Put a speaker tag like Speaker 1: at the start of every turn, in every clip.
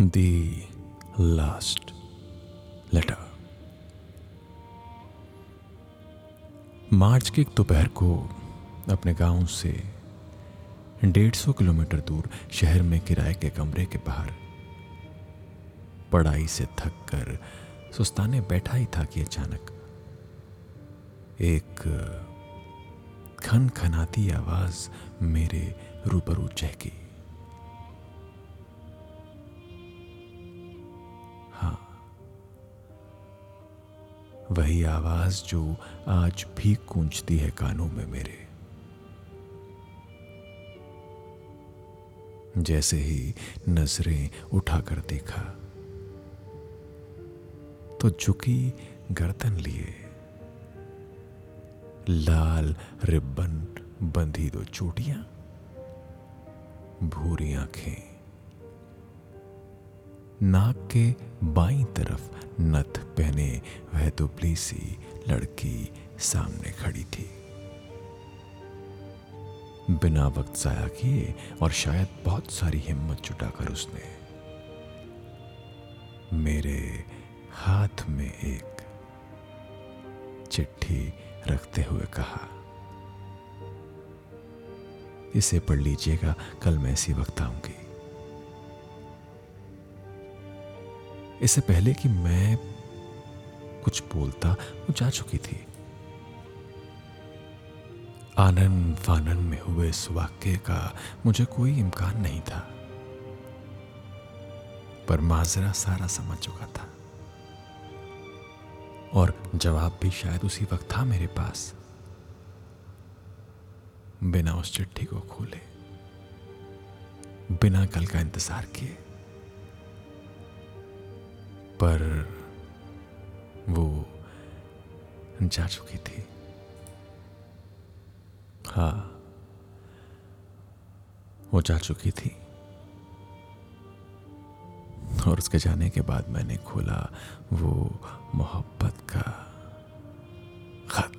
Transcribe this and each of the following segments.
Speaker 1: दी last letter मार्च के एक दोपहर को अपने गाँव से डेढ़ सौ किलोमीटर दूर शहर में किराए के कमरे के बाहर पढ़ाई से थक कर सुस्ताने बैठा ही था कि अचानक एक खन खनाती आवाज़ मेरे रूबरू चहकी। वही आवाज़ जो आज भी गूंजती है कानों में मेरे। जैसे ही नज़रें उठाकर देखा तो झुकी गर्दन लिए। लाल रिबन बंधी दो चोटियाँ, भूरी आँखें। नाक के बाई तरफ़ नथ पहने वह दुबली सी लड़की सामने खड़ी थी। बिना वक्त जाया किए और शायद बहुत सारी हिम्मत जुटाकर उसने मेरे हाथ में एक चिट्ठी रखते हुए कहा, इसे पढ़ लीजिएगा, कल मैं इसी वक्त आऊँगी। इससे पहले कि मैं कुछ बोलता, वो जा चुकी थी। आनंद फानन में हुए इस वाक्य का मुझे कोई इम्कान नहीं था। पर माजरा सारा समझ चुका था। और जवाब भी शायद उसी वक्त था मेरे पास। बिना उस चिट्ठी को खोले, बिना कल का इंतज़ार किए। पर वो जा चुकी थी। हाँ वो जा चुकी थी। और उसके जाने के बाद मैंने खोला वो मोहब्बत का खत।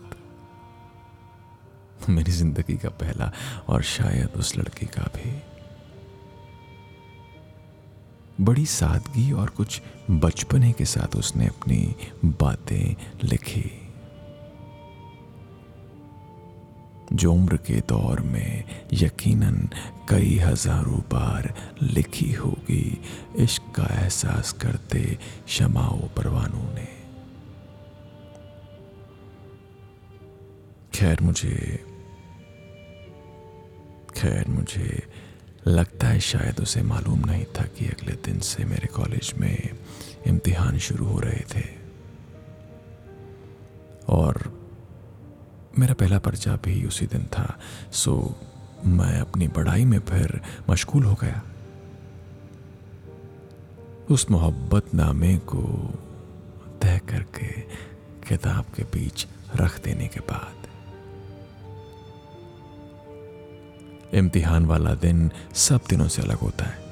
Speaker 1: मेरी ज़िंदगी का पहला और शायद उस लड़की का भी। बड़ी सादगी और कुछ बचपने के साथ उसने अपनी बातें लिखी। जो उम्र के दौर में यकीनन कई हज़ारों बार लिखी होगी, इश्क का एहसास करते शमाओ, परवानों ने। खैर मुझे खैर मुझे लगता है शायद उसे मालूम नहीं था कि अगले दिन से मेरे कॉलेज में इम्तिहान शुरू हो रहे थे। और मेरा पहला पर्चा भी उसी दिन था। सो मैं अपनी पढ़ाई में फिर मशगूल हो गया। उस मोहब्बत नामे को तय करके किताब के बीच रख देने के बाद इम्तिहान वाला दिन सब दिनों से अलग होता है।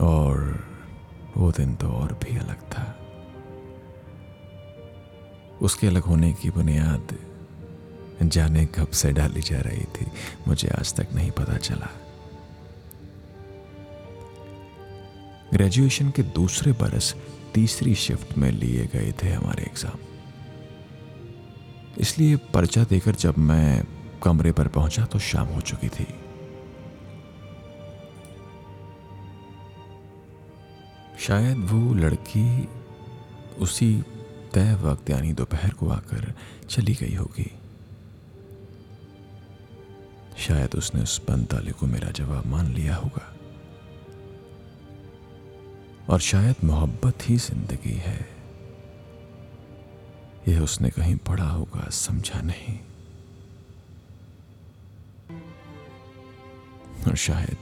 Speaker 1: और वो दिन तो और भी अलग था। उसके अलग होने की बुनियाद जाने कब से डाली जा रही थी, मुझे आज तक नहीं पता चला। ग्रेजुएशन के दूसरे बरस तीसरी शिफ्ट में लिए गए थे हमारे एग्ज़ाम। इसलिए पर्चा देकर जब मैं कमरे पर पहुँचा तो शाम हो चुकी थी। शायद वो लड़की उसी तय वक्त, यानी दोपहर को आकर चली गई होगी। शायद उसने उस पंताले को मेरा जवाब मान लिया होगा। और शायद मोहब्बत ही ज़िंदगी है। यह उसने कहीं पढ़ा होगा, समझा नहीं। और शायद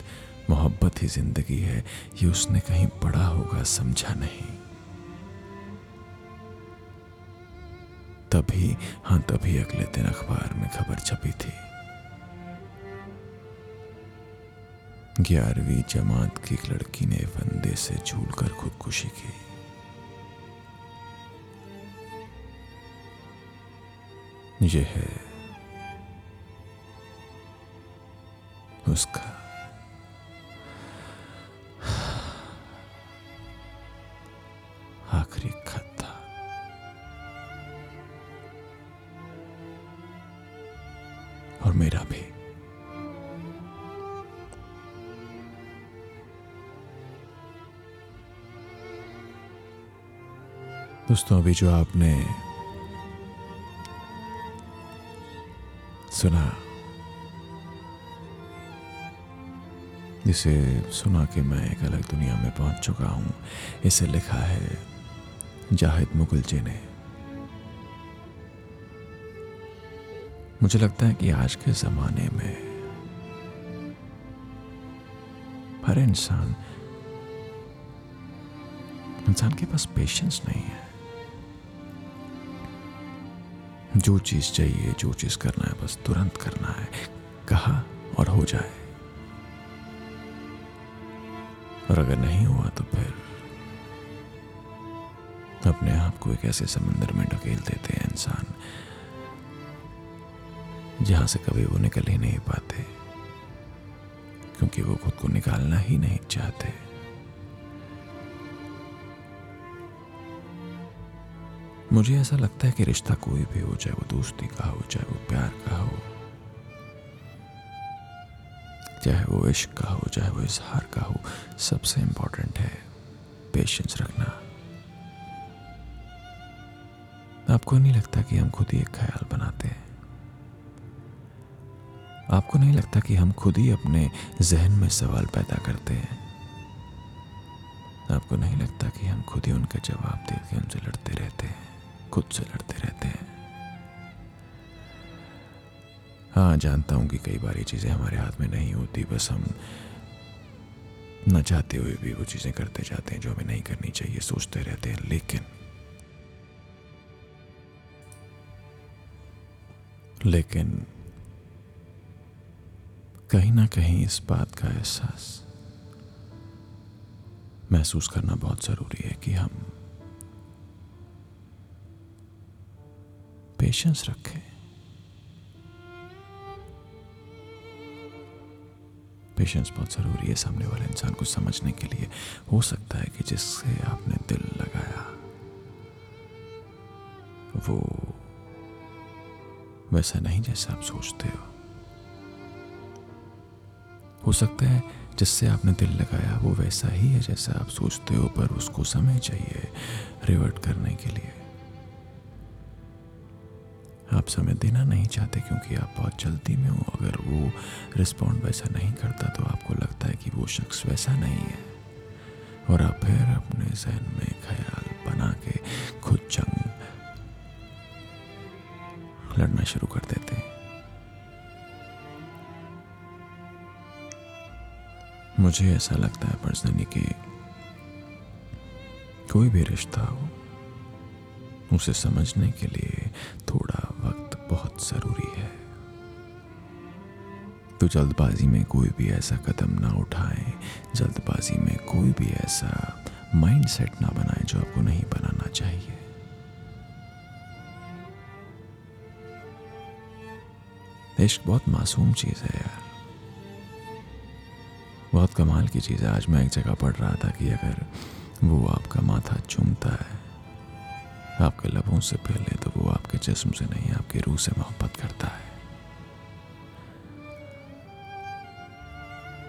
Speaker 1: मोहब्बत ही ज़िंदगी है। ये उसने कहीं पढ़ा होगा, समझा नहीं। तभी हाँ तभी अगले दिन अखबार में खबर छपी थी। ग्यारहवीं जमात की एक लड़की ने फंदे से झूलकर खुदकुशी की। यह है उसका आखिरी खत था और मेरा भी दोस्तों अभी जो आपने सुना जिसे सुना कि मैं एक अलग दुनिया में पहुँच चुका हूँ। इसे लिखा है जाहिद मुगल जी ने। मुझे लगता है कि आज के ज़माने में हर इंसान इंसान के पास पेशेंस नहीं है। जो चीज़ चाहिए, जो चीज़ करना है, बस तुरंत करना है, कहा और हो जाए। और अगर नहीं हुआ तो फिर अपने आप को एक ऐसे समंदर में ढकेल देते हैं इंसान, जहाँ से कभी वो निकल ही नहीं पाते, क्योंकि वो खुद को निकालना ही नहीं चाहते। मुझे ऐसा लगता है कि रिश्ता कोई भी हो, चाहे वो दोस्ती का हो, चाहे वो प्यार का हो चाहे वो इश्क का हो, चाहे वो इजहार का हो, सबसे इंपॉर्टेंट है पेशेंस रखना। आपको नहीं लगता कि हम खुद ही एक ख्याल बनाते हैं? आपको नहीं लगता कि हम खुद ही अपने जहन में सवाल पैदा करते हैं? आपको नहीं लगता कि हम खुद ही उनका जवाब दे के उनसे लड़ते रहते हैं, खुद से लड़ते रहते हैं? हाँ जानता हूँ कि कई बार ये चीज़ें हमारे हाथ में नहीं होती। बस हम न चाहते हुए भी वो चीज़ें करते जाते हैं जो हमें नहीं करनी चाहिए, सोचते रहते हैं। लेकिन लेकिन कहीं ना कहीं इस बात का एहसास महसूस करना बहुत ज़रूरी है कि हम पेशेंस रखें। पेशेंस बहुत ज़रूरी है सामने वाले इंसान को समझने के लिए। हो सकता है कि जिससे आपने दिल लगाया, वो वैसा नहीं जैसा आप सोचते हो। हो सकता है जिससे आपने दिल लगाया, वो वैसा ही है जैसा आप सोचते हो, पर उसको समय चाहिए रिवर्ट करने के लिए। आप समय देना नहीं चाहते क्योंकि आप बहुत जल्दी में हो। अगर वो रिस्पॉन्ड वैसा नहीं करता तो आपको लगता है कि वो शख्स वैसा नहीं है। और आप फिर अपने जहन में ख्याल बना के खुद जंग लड़ना शुरू कर देते मुझे ऐसा लगता है पर्सनली कि कोई भी रिश्ता हो, उसे समझने के लिए थोड़ा बहुत ज़रूरी है। तो जल्दबाजी में कोई भी ऐसा कदम ना उठाए, जल्दबाजी में कोई भी ऐसा माइंड सेट ना बनाए जो आपको नहीं बनाना चाहिए। इश्क बहुत मासूम चीज़ है यार। बहुत कमाल की चीज़ है। आज मैं एक जगह पढ़ रहा था कि अगर वो आपका माथा चूमता है आपके लबों से पहले तो वो आपके जिस्म से नहीं, आपकी रूह से मोहब्बत करता है।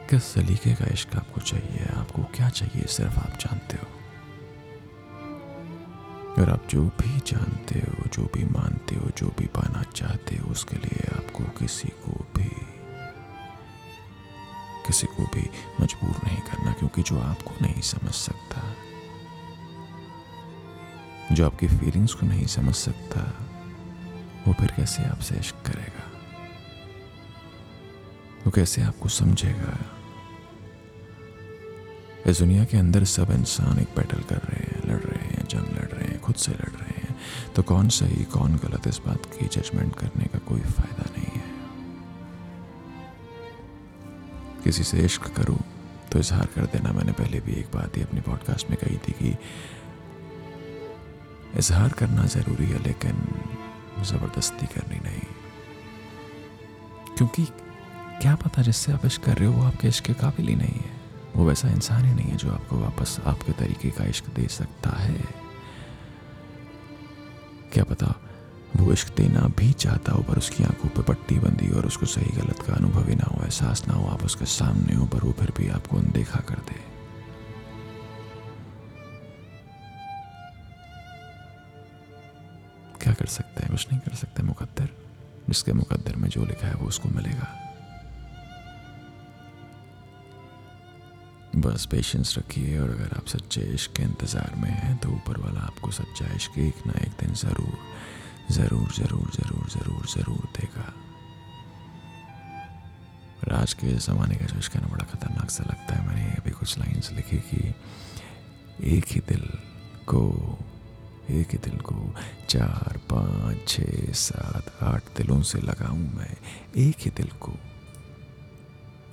Speaker 1: किस सलीके का इश्क आपको चाहिए? आपको क्या चाहिए? सिर्फ़ आप जानते हो। और आप जो भी जानते हो, जो भी मानते हो, जो भी पाना चाहते हो, उसके लिए आपको किसी को भी, किसी को भी मजबूर नहीं करना, क्योंकि जो आपको नहीं समझ सकता जो आपकी फीलिंग्स को नहीं समझ सकता, वो फिर कैसे आपसे इश्क करेगा? वो कैसे आपको समझेगा? इस दुनिया के अंदर सब इंसान एक बैटल कर रहे हैं, लड़ रहे हैं, जंग लड़ रहे हैं, खुद से लड़ रहे हैं। तो कौन सही, कौन गलत इस बात की जजमेंट करने का कोई फ़ायदा नहीं है। किसी से इश्क करूँ तो इजहार कर देना। मैंने पहले भी एक बात ही अपनी पॉडकास्ट में कही थी कि इजहार करना ज़रूरी है, लेकिन ज़बरदस्ती करनी नहीं। क्योंकि क्या पता जिससे आप इश्क कर रहे हो, वो आपके इश्क के काबिल ही नहीं है। वो वैसा इंसान ही नहीं है जो आपको वापस आपके तरीके का इश्क दे सकता है। क्या पता वो इश्क देना भी चाहता हो, पर उसकी आँखों पर पट्टी बंदी और उसको सही गलत का अनुभव ही ना हो, एहसास ना हो आप उसके सामने हो, पर वो फिर भी आपको अनदेखा कर दे। कर सकते हैं, कुछ नहीं कर सकते मुकद्दर। जिसके मुकद्दर में जो लिखा है वो उसको मिलेगा। बस पेशेंस रखिए और अगर आप सच्चे इश्क के इंतज़ार में हैं तो ऊपर वाला आपको सच्चा इश्क एक ना एक दिन ज़रूर ज़रूर ज़रूर ज़रूर ज़रूर ज़रूर देगा। आज के ज़माने का जो इश्क है ना, बड़ा ख़तरनाक सा लगता है। मैंने अभी कुछ लाइन्स लिखी कि एक ही दिल को एक ही दिल को चार, पाँच छः सात, आठ दिलों से लगाऊँ मैं एक ही दिल को।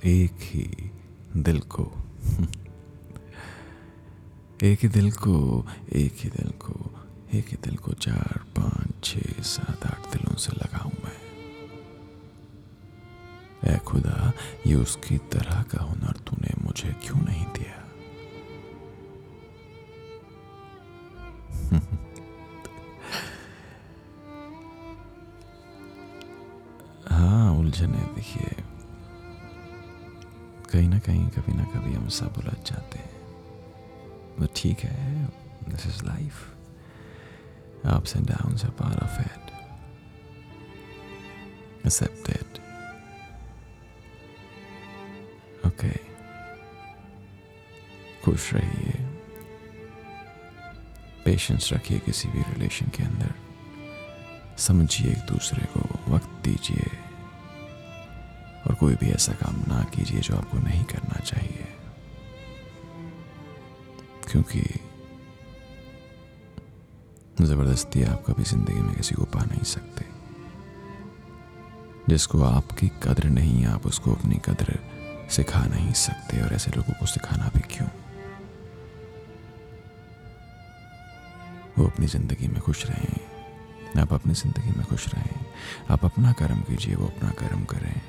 Speaker 1: एक ही दिल को। एक ही दिल को, एक ही दिल को, एक ही दिल को चार, पाँच छः सात, आठ दिलों से लगाऊँ मैं। ऐ खुदा, ये उसकी तरह का हुनर तूने मुझे क्यों नहीं दिया? हाँ उलझने देखिए। कहीं ना कहीं, कभी ना कभी हम सब उलझ जाते हैं। वो ठीक है this is life ups and downs are part of it accept it खुश रहिए। पेशेंस रखिए किसी भी रिलेशन के अंदर। समझिए एक दूसरे को, वक्त दीजिए। और कोई भी ऐसा काम ना कीजिए जो आपको नहीं करना चाहिए। क्योंकि ज़बरदस्ती आप कभी ज़िंदगी में किसी को पा नहीं सकते। जिसको आपकी कदर नहीं, आप उसको अपनी कदर सिखा नहीं सकते। और ऐसे लोगों को सिखाना भी क्यों? वो अपनी ज़िंदगी में खुश रहें। आप अपनी ज़िंदगी में खुश रहें। आप अपना कर्म कीजिए, वो अपना कर्म करें।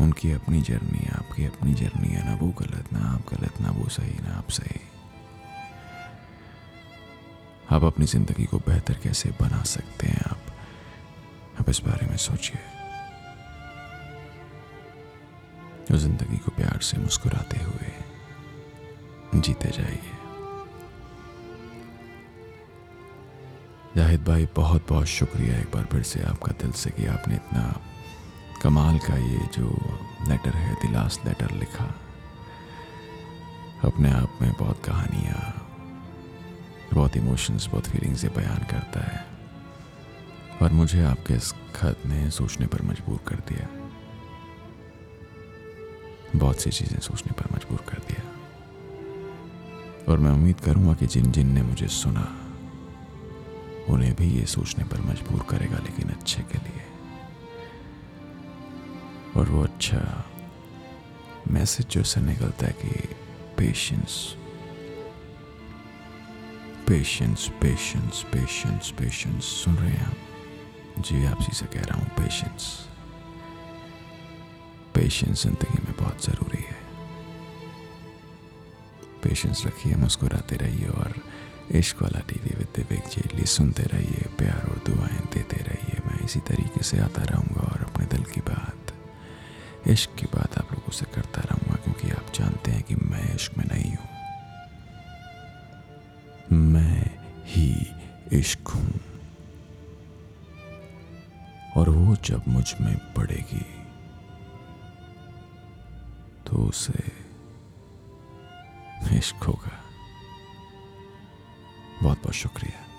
Speaker 1: उनकी अपनी जर्नी, आपकी अपनी जर्नी है ना, वो गलत, ना आप गलत, ना वो सही, ना आप सही। आप अपनी ज़िंदगी को बेहतर कैसे बना सकते हैं आप? आप इस बारे में सोचिए। ज़िंदगी को प्यार से मुस्कुराते हुए जीते जाइए। जाहिद भाई बहुत बहुत शुक्रिया एक बार फिर से आपका दिल से कि आपने इतना कमाल का ये जो लेटर है द लास्ट लेटर लिखा। अपने आप में बहुत कहानियाँ, बहुत इमोशंस बहुत फीलिंग्स ये बयान करता है। और मुझे आपके इस खत ने सोचने पर मजबूर कर दिया। बहुत सी चीज़ें सोचने पर मजबूर कर दिया। और मैं उम्मीद करूँगा कि जिन जिन ने मुझे सुना उन्हें भी ये सोचने पर मजबूर करेगा, लेकिन अच्छे के लिए। और वो अच्छा मैसेज जो से निकलता है कि patience patience patience patience patience सुन रहे हैं आप? जी से कह रहा हूँ पेशेंस पेशेंस ज़िंदगी में बहुत ज़रूरी है। पेशेंस रखिए, मुस्कुराते रहिए और इश्क वाला टीवी विद दिव्य जेटली सुनते रहिए प्यार और दुआएँ देते रहिए, मैं इसी तरीके से आता रहूँगा और अपने दिल की बात, इश्क की बात आप लोगों से करता रहूँगा क्योंकि आप जानते हैं कि मैं इश्क में नहीं हूँ मैं ही इश्क हूँ। और वो जब मुझमें पड़ेगी तो उसे इश्क होगा। बहुत बहुत शुक्रिया